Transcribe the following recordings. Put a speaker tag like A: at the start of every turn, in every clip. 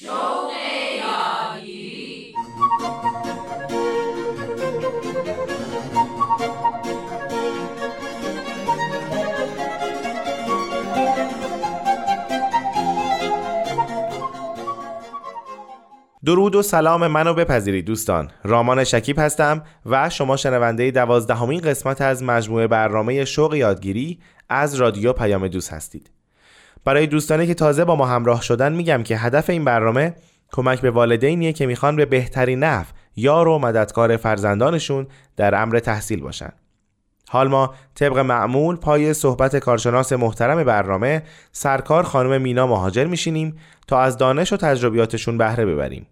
A: درود و سلام منو بپذیرید دوستان. رامان شکیب هستم و شما شنونده دوازدهمین قسمت از مجموعه برنامه شوق یادگیری از رادیو پیام دوست هستید. برای دوستانی که تازه با ما همراه شدن میگم که هدف این برنامه کمک به والدینیه که می‌خوان به بهترین نحو یار و مددکار فرزندانشون در امر تحصیل باشن. حال ما طبق معمول پای صحبت کارشناس محترم برنامه سرکار خانم مینا مهاجر میشینیم تا از دانش و تجربیاتشون بهره ببریم.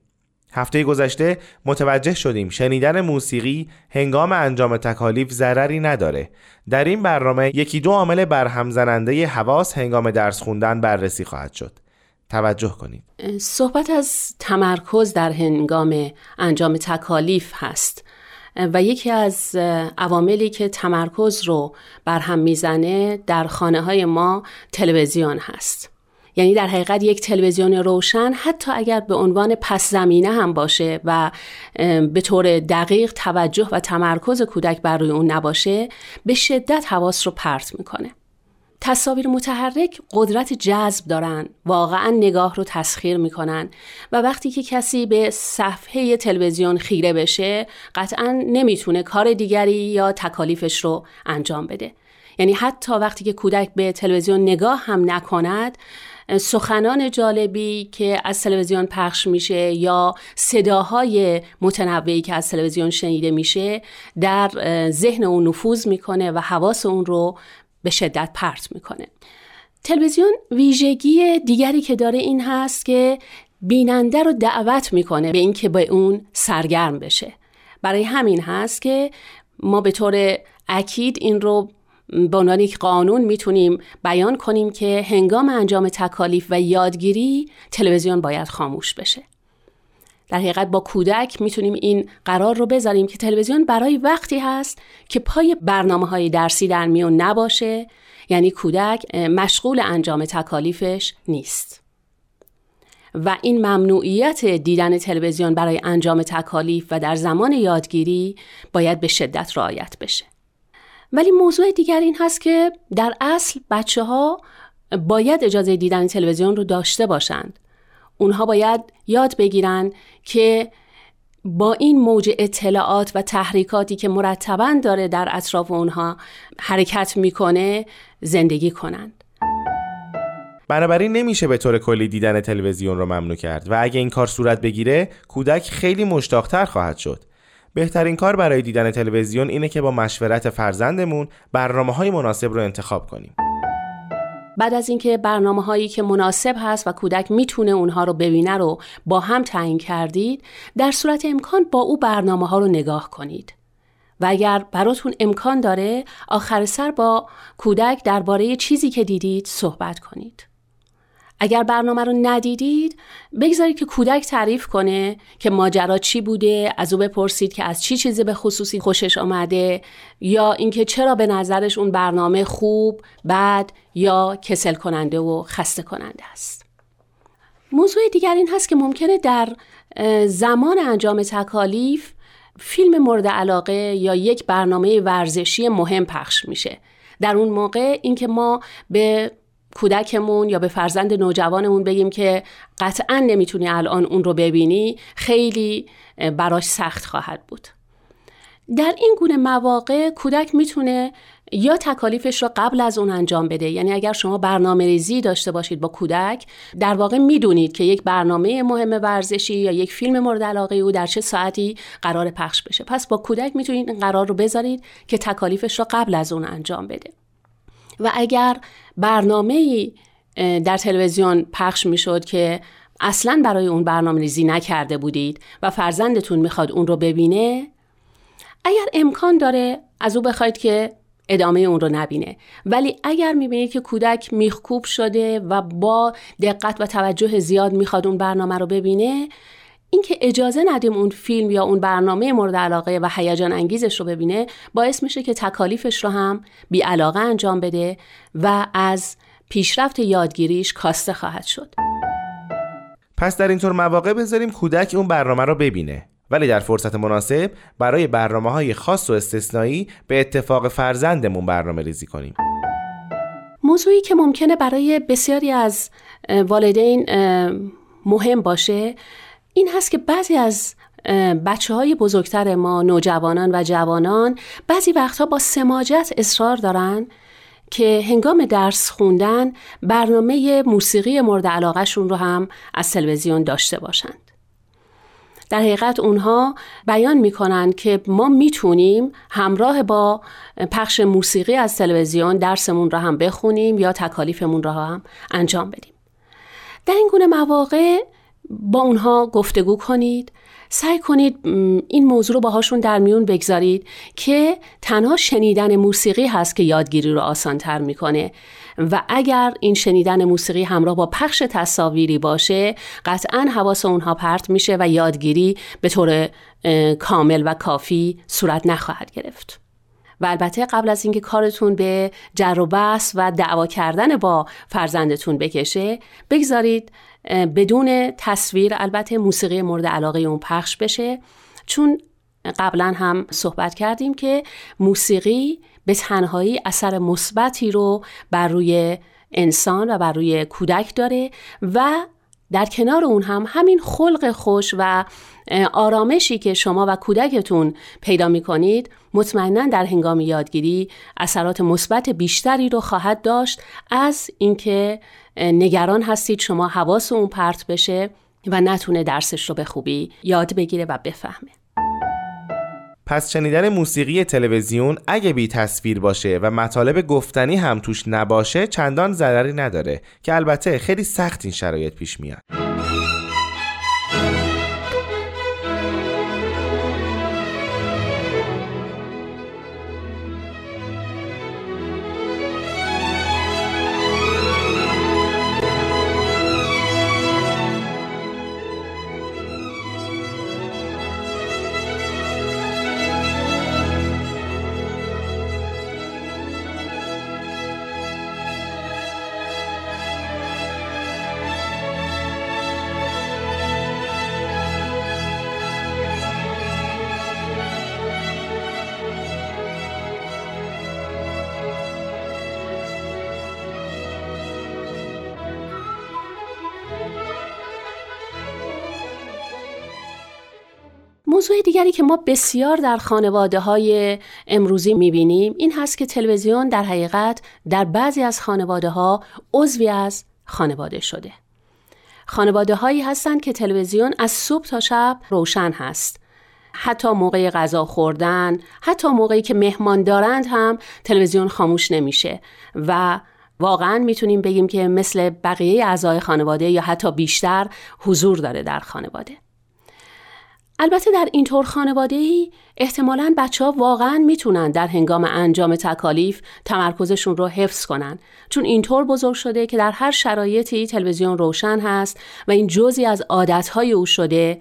A: هفته گذشته متوجه شدیم شنیدن موسیقی هنگام انجام تکالیف ضرری نداره. در این برنامه یکی دو عامل برهم زننده حواس هنگام درس خوندن بررسی خواهد شد. توجه کنید.
B: صحبت از تمرکز در هنگام انجام تکالیف هست و یکی از عواملی که تمرکز رو برهم می‌زنه در خانه های ما تلویزیون هست. یعنی در حقیقت یک تلویزیون روشن حتی اگر به عنوان پس زمینه هم باشه و به طور دقیق توجه و تمرکز کودک بر روی اون نباشه به شدت حواس رو پرت می‌کنه. تصاویر متحرک قدرت جذب دارن واقعا نگاه رو تسخیر می‌کنن و وقتی که کسی به صفحه تلویزیون خیره بشه قطعا نمی‌تونه کار دیگری یا تکالیفش رو انجام بده. یعنی حتی وقتی که کودک به تلویزیون نگاه هم نکند سخنان جالبی که از تلویزیون پخش میشه یا صداهای متنوعی که از تلویزیون شنیده میشه در ذهن اون نفوذ می‌کنه و حواس اون رو به شدت پرت می‌کنه. تلویزیون ویژگی دیگری که داره این هست که بیننده رو دعوت می‌کنه به اینکه به اون سرگرم بشه. برای همین هست که ما به طور اکید این رو به عنوان یک قانون می‌تونیم بیان کنیم که هنگام انجام تکالیف و یادگیری تلویزیون باید خاموش بشه. در حقیقت با کودک می‌تونیم این قرار رو بذاریم که تلویزیون برای وقتی هست که پای برنامه های درسی در میون نباشه یعنی کودک مشغول انجام تکالیفش نیست. و این ممنوعیت دیدن تلویزیون برای انجام تکالیف و در زمان یادگیری باید به شدت رعایت بشه. ولی موضوع دیگر این هست که در اصل بچه ها باید اجازه دیدن تلویزیون رو داشته باشند. اونها باید یاد بگیرن که با این موج اطلاعات و تحریکاتی که مرتبا داره در اطراف اونها حرکت می‌کنه زندگی کنند.
A: بنابراین نمیشه به طور کلی دیدن تلویزیون رو ممنوع کرد و اگه این کار صورت بگیره کودک خیلی مشتاقتر خواهد شد. بهترین کار برای دیدن تلویزیون اینه که با مشورت فرزندمون برنامه های مناسب رو انتخاب کنیم.
B: بعد از اینکه برنامه هایی که مناسب هست و کودک می‌تونه اونها رو ببینه رو با هم تعیین کردید در صورت امکان با او برنامه ها رو نگاه کنید. و اگر براتون امکان داره آخر سر با کودک درباره چیزی که دیدید صحبت کنید. اگر برنامه رو ندیدید بگذارید که کودک تعریف کنه که ماجرا چی بوده از او بپرسید که از چی چیزی به خصوصی خوشش آمده یا اینکه چرا به نظرش اون برنامه خوب بد یا کسل کننده و خسته کننده است. موضوع دیگر این هست که ممکنه در زمان انجام تکالیف فیلم مورد علاقه یا یک برنامه ورزشی مهم پخش میشه. در اون موقع اینکه ما به کودکمون یا به فرزند نوجوانمون بگیم که قطعا نمی‌تونی الان اون رو ببینی خیلی براش سخت خواهد بود. در این گونه مواقع کودک می‌تونه یا تکالیفش رو قبل از اون انجام بده. یعنی اگر شما برنامه ریزی داشته باشید با کودک در واقع می‌دونید که یک برنامه مهم ورزشی یا یک فیلم مورد علاقه او در چه ساعتی قرار پخش بشه. پس با کودک می‌تونید این قرار رو بذارید که تکالیفش رو قبل از اون انجام بده. و اگر برنامه در تلویزیون پخش می‌شد که اصلا برای اون برنامه ریزی نکرده بودید و فرزندتون می‌خواد اون رو ببینه اگر امکان داره از او بخواید که ادامه اون رو نبینه. ولی اگر می‌بینید که کودک میخکوب شده و با دقت و توجه زیاد می‌خواد اون برنامه رو ببینه اینکه اجازه ندیم اون فیلم یا اون برنامه مورد علاقه و هیجان انگیزش رو ببینه باعث میشه که تکالیفش رو هم بی علاقه انجام بده و از پیشرفت یادگیریش کاسته خواهد شد.
A: پس در اینطور مواقع بذاریم کودک اون برنامه رو ببینه ولی در فرصت مناسب برای برنامه های خاص و استثنایی به اتفاق فرزندمون برنامه ریزی کنیم
B: موضوعی که ممکنه برای بسیاری از والدین مهم باشه این هست که بعضی از بچه های بزرگتر ما نوجوانان و جوانان بعضی وقتها با سماجت اصرار دارن که هنگام درس خوندن برنامه موسیقی مورد علاقهشون رو هم از تلویزیون داشته باشند. در حقیقت اونها بیان می‌کنن که ما می‌تونیم همراه با پخش موسیقی از تلویزیون درسمون رو هم بخونیم یا تکالیفمون رو هم انجام بدیم. در این گونه مواقع با اونها گفتگو کنید سعی کنید این موضوع رو باهاشون در میون بگذارید که تنها شنیدن موسیقی هست که یادگیری رو آسانتر می‌کنه و اگر این شنیدن موسیقی همراه با پخش تصاویری باشه قطعا حواس اونها پرت میشه و یادگیری به طور کامل و کافی صورت نخواهد گرفت. و البته قبل از اینکه کارتون به جر و بحث و دعوا کردن با فرزندتون بکشه بگذارید بدون تصویر البته موسیقی مورد علاقه اون پخش بشه. چون قبلا هم صحبت کردیم که موسیقی به تنهایی اثر مثبتی رو بر روی انسان و بر روی کودک داره و در کنار اون هم همین خلق خوش و آرامشی که شما و کودکتون پیدا می کنید مطمئنا در هنگام یادگیری اثرات مثبت بیشتری رو خواهد داشت از اینکه نگران هستید شما حواس اون پرت بشه و نتونه درسش رو به خوبی یاد بگیره و بفهمه.
A: پس شنیدن موسیقی تلویزیون اگه بی تصویر باشه و مطالب گفتنی هم توش نباشه چندان ضرری نداره که البته خیلی سخت این شرایط پیش میاد.
B: موضوع دیگری که ما بسیار در خانواده های امروزی می‌بینیم این هست که تلویزیون در حقیقت در بعضی از خانواده ها عضوی از خانواده شده. خانواده هایی هستند که تلویزیون از صبح تا شب روشن هست. حتی موقع غذا خوردن، حتی موقعی که مهمان دارند هم تلویزیون خاموش نمیشه و واقعا می‌تونیم بگیم که مثل بقیه اعضای خانواده یا حتی بیشتر حضور داره در خانواده. البته در اینطور خانواده ای احتمالا بچه ها واقعا می‌تونن در هنگام انجام تکالیف تمرکزشون رو حفظ کنن چون اینطور بزرگ شده که در هر شرایطی تلویزیون روشن هست و این جزی از عادتهای او شده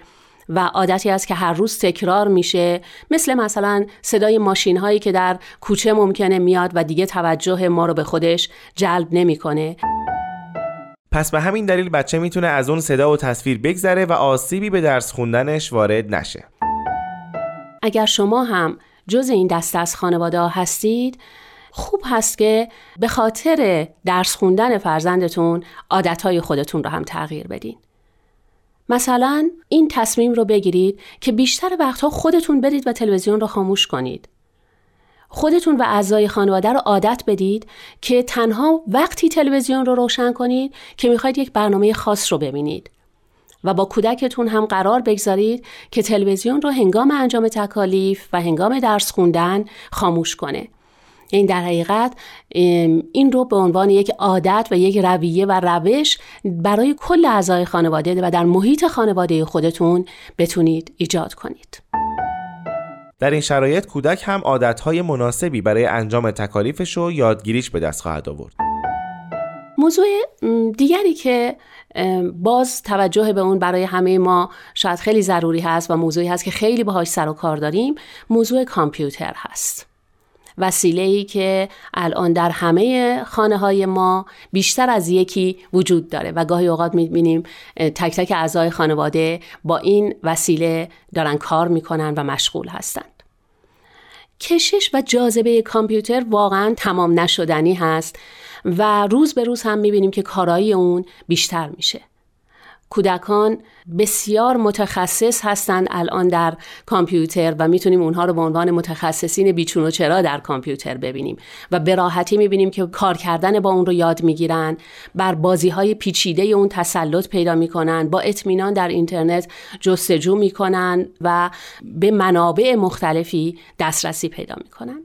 B: و عادتی است که هر روز تکرار میشه مثل مثلا صدای ماشین هایی که در کوچه ممکنه میاد و دیگه توجه ما رو به خودش جلب نمی‌کنه.
A: پس به همین دلیل بچه می‌تونه از اون صدا و تصویر بگذره و آسیبی به درس خوندنش وارد نشه
B: اگر شما هم جز این دست از خانواده ها هستید خوب هست که به خاطر درس خوندن فرزندتون عادتهای خودتون رو هم تغییر بدین. مثلا این تصمیم رو بگیرید که بیشتر وقتها خودتون برید و تلویزیون رو خاموش کنید. خودتون و اعضای خانواده رو عادت بدید که تنها وقتی تلویزیون رو روشن کنید که می‌خواید یک برنامه خاص رو ببینید و با کودکتون هم قرار بگذارید که تلویزیون رو هنگام انجام تکالیف و هنگام درس خوندن خاموش کنه این در حقیقت این رو به عنوان یک عادت و یک رویه و روش برای کل اعضای خانواده و در محیط خانواده خودتون بتونید ایجاد کنید.
A: در این شرایط کودک هم عادتهای مناسبی برای انجام تکالیفش و یادگیریش به دست خواهد آورد.
B: موضوع دیگری که باز توجه به اون برای همه ما شاید خیلی ضروری هست و موضوعی هست که خیلی باهاش سر و کار داریم موضوع کامپیوتر هست وسیله ای که الان در همه خانه های ما بیشتر از یکی وجود داره و گاهی اوقات می‌بینیم تک تک اعضای خانواده با این وسیله دارن کار می‌کنن و مشغول هستند. کشش و جاذبه کامپیوتر واقعا تمام نشدنی هست و روز به روز هم می‌بینیم که کارایی اون بیشتر میشه. کودکان بسیار متخصص هستند الان در کامپیوتر و می‌تونیم اونها رو به عنوان متخصصین بیچون و چرا در کامپیوتر ببینیم. و به راحتی می‌بینیم که کار کردن با اون رو یاد می‌گیرن بر بازی های پیچیده اون تسلط پیدا می‌کنن با اطمینان در اینترنت جستجو می‌کنن و به منابع مختلفی دسترسی پیدا می‌کنن.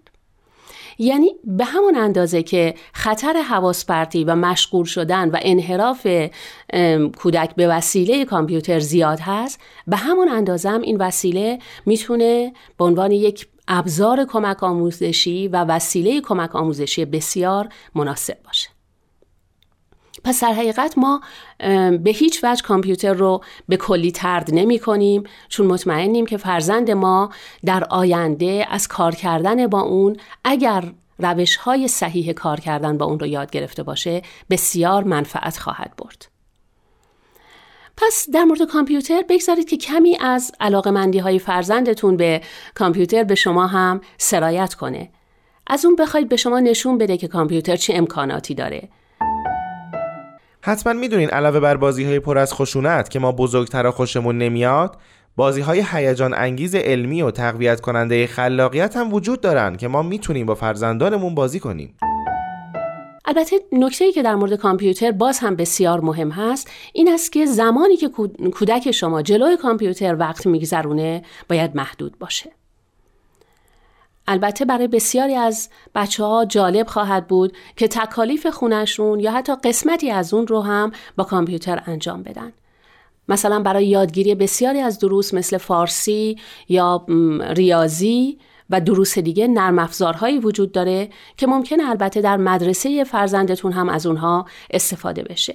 B: یعنی به همون اندازه که خطر حواس پرتی و مشغول شدن و انحراف کودک به وسیله کامپیوتر زیاد هست به همون اندازه هم این وسیله می‌تونه به عنوان یک ابزار کمک آموزشی و وسیله کمک آموزشی بسیار مناسب باشه. پس در حقیقت ما به هیچ وجه کامپیوتر رو به کلی ترد نمی کنیم چون مطمئنیم که فرزند ما در آینده از کار کردن با اون اگر روش های صحیح کار کردن با اون رو یاد گرفته باشه بسیار منفعت خواهد برد. پس در مورد کامپیوتر بگذارید که کمی از علاقمندی های فرزندتون به کامپیوتر به شما هم سرایت کنه. از اون بخواید به شما نشون بده که کامپیوتر چه امکاناتی داره
A: حتما می‌دونین علاوه بر بازی های پر از خشونت که ما بزرگتر خوشمون نمیاد بازی های هیجان انگیز علمی و تقویت کننده خلاقیت هم وجود دارن که ما می‌تونیم با فرزندانمون بازی کنیم.
B: البته نکته ای که در مورد کامپیوتر باز هم بسیار مهم هست این است که زمانی که کودک شما جلوی کامپیوتر وقت میگذرونه باید محدود باشه. البته برای بسیاری از بچه ها جالب خواهد بود که تکالیف خونشون یا حتی قسمتی از اون رو هم با کامپیوتر انجام بدن. مثلا برای یادگیری بسیاری از دروس مثل فارسی یا ریاضی و دروس دیگه نرم افزارهایی وجود داره که ممکنه البته در مدرسه فرزندتون هم از اونها استفاده بشه.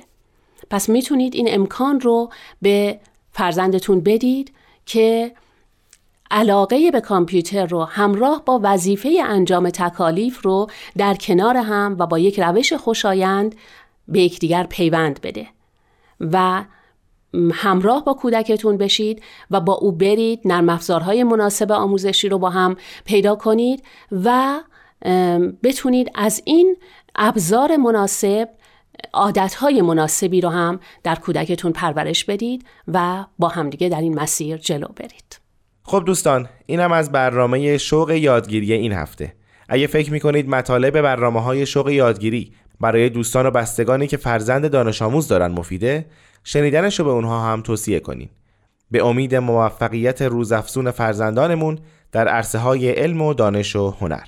B: پس می‌تونید این امکان رو به فرزندتون بدید که علاقه به کامپیوتر رو همراه با وظیفه انجام تکالیف رو در کنار هم و با یک روش خوشایند به یکدیگر پیوند بده و همراه با کودکتون بشید و با او برید نرم افزارهای مناسب آموزشی رو با هم پیدا کنید و بتونید از این ابزار مناسب عادتهای مناسبی رو هم در کودکتون پرورش بدید و با همدیگه در این مسیر جلو برید.
A: خب دوستان اینم از برنامه شوق یادگیری این هفته. اگه فکر می‌کنید مطالب برنامه های شوق یادگیری برای دوستان و بستگانی که فرزند دانش آموز دارن مفیده شنیدنش رو به اونها هم توصیه کنین. به امید موفقیت روزافزون فرزندانمون در عرصه های علم و دانش و هنر.